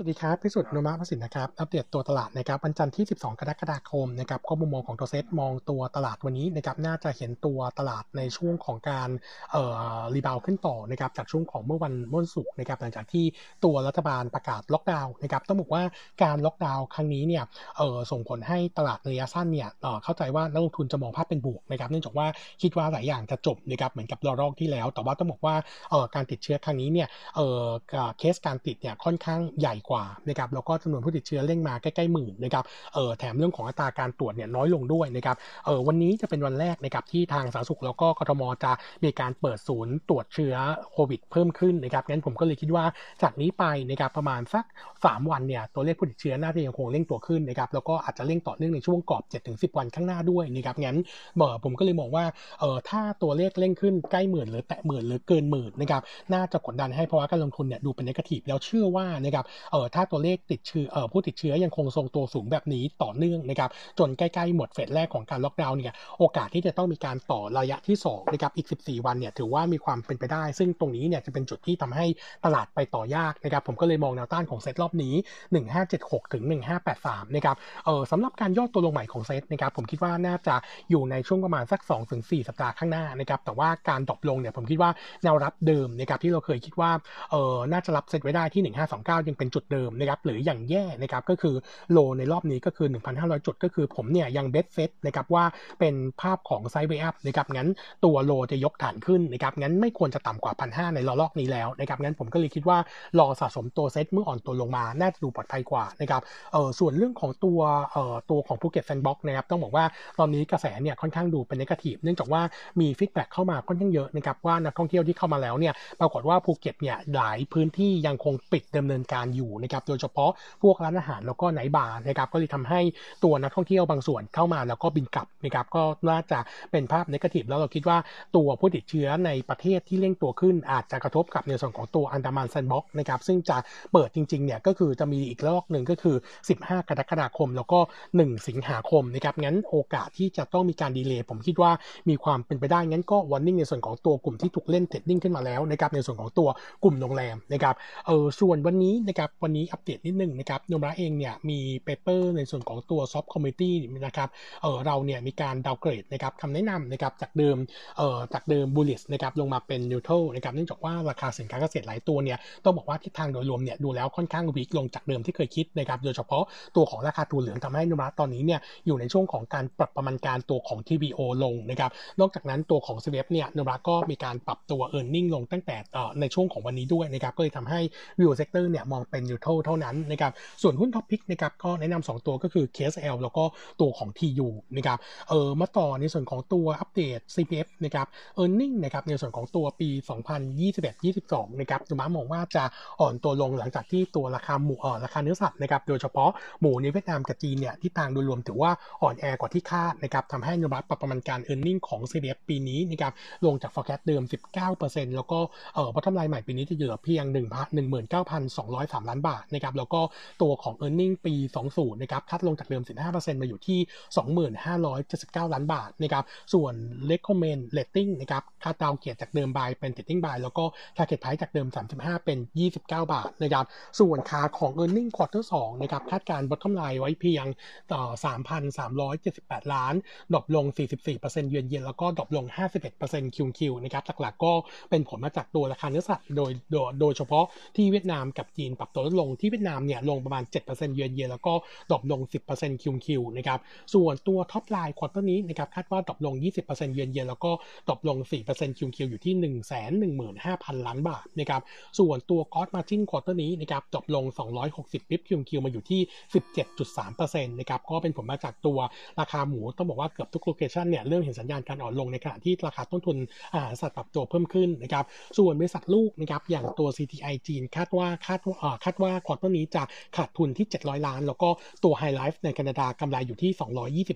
สวัสดีครับ พิสุทธิ์นุมาพสินนะครับ อัปเดตตัวตลาดนะครับ วันจันทร์ที่ 12 กรกฎาคมนะครับก็มุมมองของตัวเซตมองตัวตลาดวันนี้นะครับ น่าจะเห็นตัวตลาดในช่วงของการเอ่อรีบาวขึ้นต่อนะครับ จากช่วงของเมื่อวันมื่อศุกร์นะครับ หลังจากที่ตัวรัฐบาลประกาศล็อกดาวน์นะครับ ต้องบอกว่าการล็อกดาวน์ครั้งนี้เนี่ย เอ่อ ส่งผลให้ตลาดระยะสั้นเนี่ยเอ่อเข้าใจว่านักลงทุนจะมองภาพเป็นบวกนะครับ เนื่องจากว่าคิดว่าหลายอย่างจะจบนะครับ เหมือนกับรอกที่แล้ว แต่ว่าต้องบอกว่า เอ่อ การติดเชื้อครั้งนี้เนี่ย เอ่อ เคสการติดเนี่ยค่อนข้างใหญ่กว่านะครับแล้วก็จำนวนผู้ติดเชื้อเร่งมาใกล้ๆหมื่นนะครับเออแถมเรื่องของอัตราการตรวจเนี่ยน้อยลงด้วยนะครับเออวันนี้จะเป็นวันแรกนะครับที่ทางสาธารณสุขแล้วก็กทมจะมีการเปิดศูนย์ตรวจเชื้อโควิดเพิ่มขึ้นนะครับงั้นผมก็เลยคิดว่าจากนี้ไปนะครับประมาณสัก 3 วันเนี่ยตัวเลขผู้ติดเชื้อน่าจะยังคงเร่งตัวขึ้นนะครับแล้วก็อาจจะเร่งต่อเนื่องในช่วงกรอบ 7-10 วันข้างหน้าด้วยนะครับงั้นเออผมก็เลยมองว่าเออถ้าตัวเลขเร่งขึ้นใกล้หมื่นหรือแตะหมื่นหรือเกินหมื่นนะครับน่าจะกดดันให้ภาวะการลงทุนเนี่ยดูเป็นนกาทีฟแล้วเชื่อว่านะครับเออถ้าตัวเลขติดเชื้อเอ่อผู้ติดเชื้อยังคงทรงตัวสูงแบบนี้ต่อเนื่องนะครับจนใกล้ๆหมดเฟสแรกของการล็อกดาวน์เนี่ยโอกาสที่จะต้องมีการต่อระยะที่2นะครับอีก 14 วันเนี่ยถือว่ามีความเป็นไปได้ ซึ่งตรงนี้เนี่ยจะเป็นจุดที่ทำให้ตลาดไปต่อยากนะครับผมก็เลยมองแนวต้านของเซตรอบนี้ 1576 ถึง 1583 นะครับเออสำหรับการย่อตัวลงใหม่ของเซตนะครับผมคิดว่าน่าจะอยู่ในช่วงประมาณสัก 2-4 สัปดาห์ข้างหน้านะครับแต่ว่าการ drop ลงเนี่ยผมคิดว่าแนวรับเดิมนะครับที่เราเคยคิดว่าเออน่าจะรับเซตไว้ได้ที่ 1529 ยังเป็นจุดเดิมนะครับหรืออย่างแย่นะครับก็คือ low ในรอบนี้ก็คือ 1,500 จุดก็คือผมเนี่ยยัง base SET นะครับว่าเป็นภาพของ sideway up นะครับงั้นตัว low จะยกฐานขึ้นนะครับงั้นไม่ควรจะต่ำกว่า 1,500 ในระลอกนี้แล้วนะครับงั้นผมก็เลยคิดว่ารอสะสมตัวเซตเมื่ออ่อนตัวลงมา น่าจะดูปลอดภัยกว่านะครับเออส่วนเรื่องของตัวเอ่อตัวของภูเก็ต Sandbox นะครับต้องบอกว่าตอนนี้กระแสเนี่ยค่อนข้างดูเป็น negative เนื่องจากว่ามี feedback เข้ามาค่อนข้างเยอะนะครับว่านักท่องเที่ยวที่เข้ามาแล้วเนี่ยปรากฏว่าภูเก็ตเนี่ยหลายพื้นที่ยังคงปิดดำเนินการอยู่นะครับโดยเฉพาะพวกร้านอาหารแล้วก็ night bar นะครับก็เลยทำให้ตัวนักท่องเที่ยวบางส่วนเข้ามาแล้วก็บินกลับนะครับก็น่าจะเป็นภาพ negative แล้วเราคิดว่าตัวผู้ติดเชื้อในประเทศที่เร่งตัวขึ้น อาจจะกระทบกับในส่วนของตัวอันดามัน Sandbox นะครับซึ่งจะเปิดจริงๆเนี่ยก็คือจะมีอีกรอบหนึ่งก็คือ 15 กรกฎาคม แล้วก็ 1 สิงหาคมนะครับงั้นโอกาสที่จะต้องมีการ delay ผมคิดว่ามีความเป็นไปได้งั้นก็ warning ในส่วนของตัวกลุ่มที่ถูกเล่น trading ขึ้นมาแล้วนะครับในส่วนของตัวกลุ่มโรงแรมนะครับเออส่วนวันนี้นะครับวันนี้อัปเดตนิดนึงนะครับโนมูระเองเนี่ยมี paper ในส่วนของตัว soft commodityนะครับเออเราเนี่ยมีการดาวเกรดนะครับคำแนะนำนะครับจากเดิมเอ่อจากเดิมบูลลิสนะครับลงมาเป็นนิวโตรนะครับเนื่องจากว่าราคาสินค้าเกษตรหลายตัวเนี่ยต้องบอกว่าทิศทางโดยรวมเนี่ยดูแล้วค่อนข้างวิกลงจากเดิมที่เคยคิดนะครับโดยเฉพาะตัวของราคาตัวเหลืองทำให้นุมระตอนนี้เนี่ยอยู่ในช่วงของการปรับประมาณการตัวของ TBO ลงนะครับนอกจากนั้นตัวของ s w e เนี่ยนุมระก็มีการปรับตัว e a r n i n g ลงตั้งแต่ในช่วงของวันนี้ด้วยนะครับก็เลยทำให้ real sector เนี่ยมองเป็น neutral เท่านั้นนะครับส่วนหุ้นท็อปพิกนะครับก็แนะนำ2ตัวก็คือ KSL แล้วก็ตัวของ TU นะครับเออมาต่อในส่วนของตัวอัปเดต CPF นะครับ e a r n i n g นะครับในส่วนของตัวปี 2021-22นะครับนุมระมองว่าจะอ่อนตัวลงหลังจากที่ตัวราคาหมูอ่อนราคาเนื้อสัตว์นะครับโดยเฉพาะหมูในเวียดนามกับจีนเนี่ยที่ทางโดยรวมถือว่าอ่อนแอกว่าที่คาดนะครับทำให้นุมระปรับประมาณการ e a r n i n g ของ CPF ปีนี้นะครับลงจาก forecast เดิม 19%แล้วก็เออ bottom line ใหม่ปีนี้จะเหลือเพียง19,203ล้านานบาทนะครับแล้วก็ตัวของ e a r n i n g ปี 20 นะครับคัดลงจากเดิม 15%มาอยู่ที่ 25,79 ล้านบาทนะครับส่วน recommend rating นะครับคาดดาวเกียรจากเดิม buy เป็น trading buy แล้วก็ target price จากเดิม 35 เป็น 29 บาทนะครับส่วนค่าของ e a r n i n g quarter 2นะครับคาดการ bottom line ไว้เพียงต่อ3,378 ล้านดรอปลง 44% year on year แล้วก็ drop ลง 51% Q on Q นะครับหลักๆก็เป็นผลมาจากตัวราคาเนื้อสัตว์โดยโดยโดยเฉพาะที่เวียดนามกับจีนปรับตัวลดลงที่เวียดนามเนี่ยลงประมาณ 7% year on year แล้วก็ drop ลง 10% Q on Q นะครับส่วนตัว top line quarter นี้นะครับคาดว่าดรอปลง 20%เยือนเยียแล้วก็ดรอปลง4% QQ อยู่ที่ 115,000 ล้านบาทนะครับส่วนตัว gross margin quarter นี้นะครับดรอปลง 260 ปิ๊บ QQ มาอยู่ที่ 17.3%นะครับก็เป็นผลมาจากตัวราคาหมูต้องบอกว่าเกือบทุก location เนี่ยเริ่มเห็นสัญญาณการอ่อนลงในขณะที่ราคาต้นทุนอาหารสัตว์ปรับตัวเพิ่มขึ้นนะครับส่วนบริษัทลูกนะครับอย่างตัว CTI จีนคาดว่าคาดว่าคาดว่า quarter นี้จะขาดทุนที่ 700 ล้าน แล้วก็ตัว HyLife ในแคนาดากำไรอยู่ที่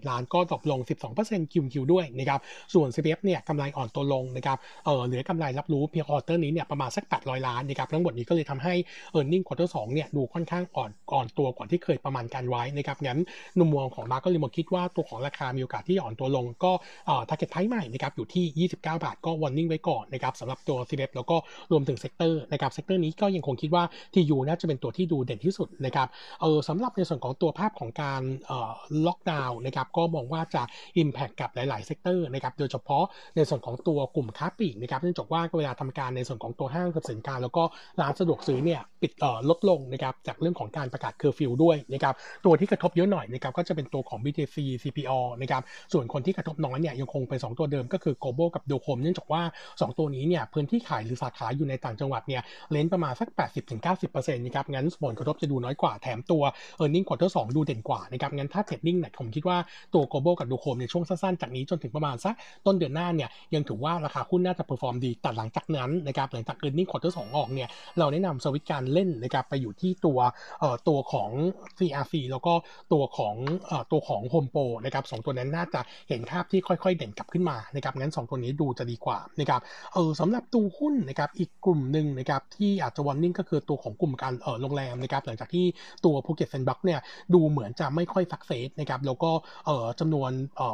220 ล้าน ก็ drop ลง 12% Q on Q ด้วยนะครับส่วน CPF เนี่ยกำไรอ่อนตัวลงนะครับเออเหลือกำไรรับรู้เพียง quarter นี้เนี่ยประมาณสัก 800 ล้านนะครับทั้งหมดนี้ก็เลยทำให้ e a r n i n g ควอเตอร์2เนี่ยดูค่อนข้างอ่อนอ่อนตัวกว่าที่เคยประมาณการไว้นะครับงั้นมุมมองของเราก็เลยมาคิดว่าตัวของราคามีโอกาสที่อ่อนตัวลงก็เอ่อ target price ใหม่นะครับอยู่ที่ 29 บาทก็ warning ไว้ก่อนนะครับสำหรับตัว CPF แล้วก็รวมถึง sector นะครับ sector นี้ก็ยังคงคิดว่า TU น่าจะเป็นตัวที่ดูเด่นที่สุดนะครับเออสำหรับในส่วนของตัวภาพของการเอ่อล็อกดาวน์นะครับก็มองว่าจะ Impact กับหลายๆ sector นะครับโดยเฉพาะในส่วนของตัวกลุ่มค้าปลีกนะครับเนื่องจากว่าเวลาทำการในส่วนของตัวห้างสรรพสินค้าแล้วก็ร้านสะดวกซื้อเนี่ยปิดเอ่อลดลงนะครับจากเรื่องของการประกาศเคอร์ฟิวด้วยนะครับตัวที่กระทบเยอะหน่อยนะครับก็จะเป็นตัวของ BJC CPALL นะครับส่วนคนที่กระทบน้อยเนี่ยยังคงเป็น 2 ตัวเดิมก็คือ Global กับ d o c o m เนื่องจากว่า 2 ตัวนี้เนี่ยพื้นที่ขายหรือสาขาอยู่ในต่างจังหวัดเนี่ย range ประมาณสัก 80-90%นะครับงั้นผลกระทบจะดูน้อยกว่าแถมตัว e a r n i n g ควอเตอร์สดูเด่นกว่านะครับงั้นถ้า trading เนี่ยผมคิดว่าตัว Global กับ d o c o m ในช่วงสั้นๆจากนี้จนถึงประมาณสักต้นเดือนหน้าเนี่ยยังถือว่าราคาหุ้นน่าจะ perform ดีแต่หลังจากนั้นนะครับหลังจาก e a r n i n g ควอเตอร์สออกเนี่ยเราแนะนำสวิตการเล่นนะครับไปอยู่ที่ตัวเอ่อตัวของ CRC แล้วก็ตัวของเอ่อตัวของ Home Pro นะครับสองตัวนั้นน่าจะเห็นภาพที่ค่อยๆ เด่นกลับขึ้นมานะครับงั้น 2 ตัวนี้ดูจะดีกว่านะครับเออสำหรับตัวหุ้นนะครับอีกกลุ่มหนึ่งนะครับที่อาจจะ warning ก็คือตัวของกลุ่มการโรงแรมนะครับหลังจากที่ตัวภูเก็ต Sandbox เนี่ยดูเหมือนจะไม่ค่อย success นะครับแล้วก็จำนวน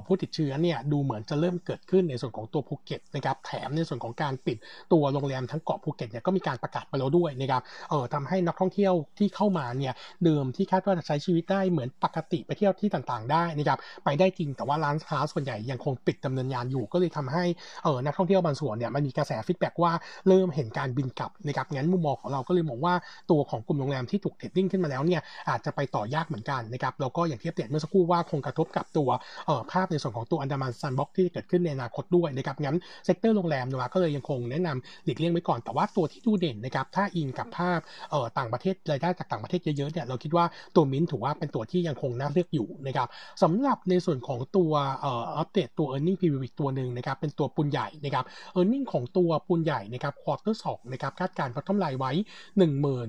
ผู้ติดเชื้อเนี่ยดูเหมือนจะเริ่มเกิดขึ้นในส่วนของตัวภูเก็ตนะครับแถมในส่วนของการปิดตัวโรงแรมทั้งเกาะภูเก็ตเนี่ยก็มีการประกาศไปแล้วด้วยนะครับเออทำให้นักท่องเที่ยวที่เข้ามาเนี่ยเดิมที่คาดว่าจะใช้ชีวิตได้เหมือนปกติไปเที่ยวที่ต่างๆ ได้นะครับไปได้จริงแต่ว่าร้านค้าส่วนใหญ่ยังคงปิดดำเนินงานอยู่ก็เลยทำให้เออนักท่องเที่ยวบางส่วนเนี่ยมันมีกระแส feedback ว่าเริ่มเห็นการบินกลับนะครับงั้นมุมมองของเราก็เลยมองว่าตัวของกลุ่มโรงแรมที่ถูก trading ขึ้นมาแล้วเนี่ยอาจจะไปต่อยากเหมือนกันนะครับแล้วก็อย่างที่อัปเดตเมื่อสักครู่ว่าคงกระทบกับตัวเออภาพในส่วนของตัวอันดามัน Sandbox ที่จะเกิดขึ้นในอนาคตด้วยนะครับงั้นsector โรงแรมนะก็เลยยังคงแนะนำหลีกเลี่ยงไว้ก่อนแต่ว่าตัวที่ดูเด่นนะครับถ้าอิงกับภาพเออต่างประเทศรายได้จากต่างประเทศเยอะๆเนี่ยเราคิดว่าตัวมินถือว่าเป็นตัวที่ยังคงน่าเลือกอยู่นะครับสำหรับในส่วนของตัวเอ่ออัปเดตตัว e a r n i n g preview อีกตัวหนึ่งนะครับเป็นตัวปูนใหญ่นะครับ e a r n i n g ของตัวปุนใหญ่นะครับควอเตอร์สองนะครับคาดการณ์พัฒนาไว้หนึ่งหมื่น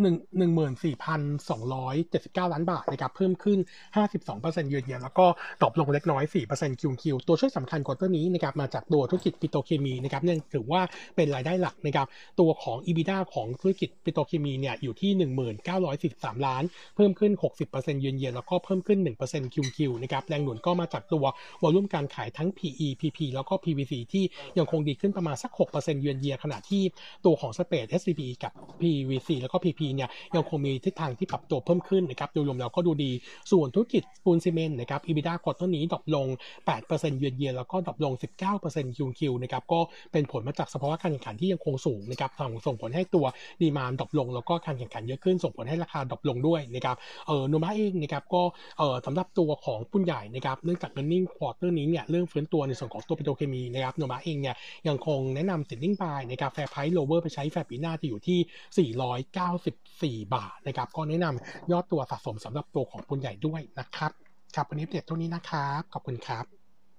หนึ่งหนึ่งหมื่นสี่พันสองร้อยเจ็ดสิบเก้าล้านบาทนะครับเพิ่มขึ้นห้าสิบสองเปอร์เซ็นต์ year on year แล้วก็ drop ลงเล็กน้อยสี่เปอร์เซ็นต์ Q on Q ตัวช่วยสำคัญ quarter นี้นะครับมาจากตัวธุรกิจปิโตรเคมีนะครับเนื่องถือว่าเป็นรายได้หลักนะครับตัวของ EBITDA ของธุรกิจปิโตรเคมีเนี่ยอยู่ที่หนึ่งหมื่นเก้าร้อยสิบสามล้าน เพิ่มขึ้นหกสิบเปอร์เซ็นต์เยือนเยียแล้วก็เพิ่มขึ้นหนึ่งเปอร์เซ็นต์คิวคิวนะครับแรงหนุนก็มาจากตัว volume การขายทั้ง PE PP แล้วก็ PVC ที่ยังคงดีขึ้นประมาณสักหกเปอนเยือนเยียขณะที่ตัวของ spread SCB กับ PVC แล้วก็ PP เนี่ยยังคงมีทิศทางที่ปรับตัวเพิ่มขึ้นนะครับโดยรวมแล้วก็ดูดีส่วนธุรกิจปูนซีเมนต์นะครับ EBITDA quarter นี้ drop ลง 8% year on year แล้วก็ drop ลง 19% Q on Q นะครับก็เป็นผลมาจากสภาวะการแข่งขันที่ยังคงสูงนะครับส่งผลให้ตัว demand drop ลง แล้วก็การแข่งขันเยอะขึ้นส่งผลให้ราคา drop ลงด้วยนะครับเออโนมูระเองนะครับก็เออสำหรับตัวของปูนใหญ่นะครับเนื่องจาก earning quarter นี้เนี่ยเริ่มฟื้นตัวในส่วนของตัวปิโตรเคมีนะครับโนมูระเองเนี่ยยังคงแนะนำ trading buy นะครับ fair price roll over ไปใช้แฟร์ปีหน้าจะอยู่ที่494บาทนะครับ ก็แนะนำยอดตัวสะสมสำหรับตัวของปุนใหญ่ด้วยนะครับ ครับ วันนี้เด็ดเท่านี้นะครับ ขอบคุณครับ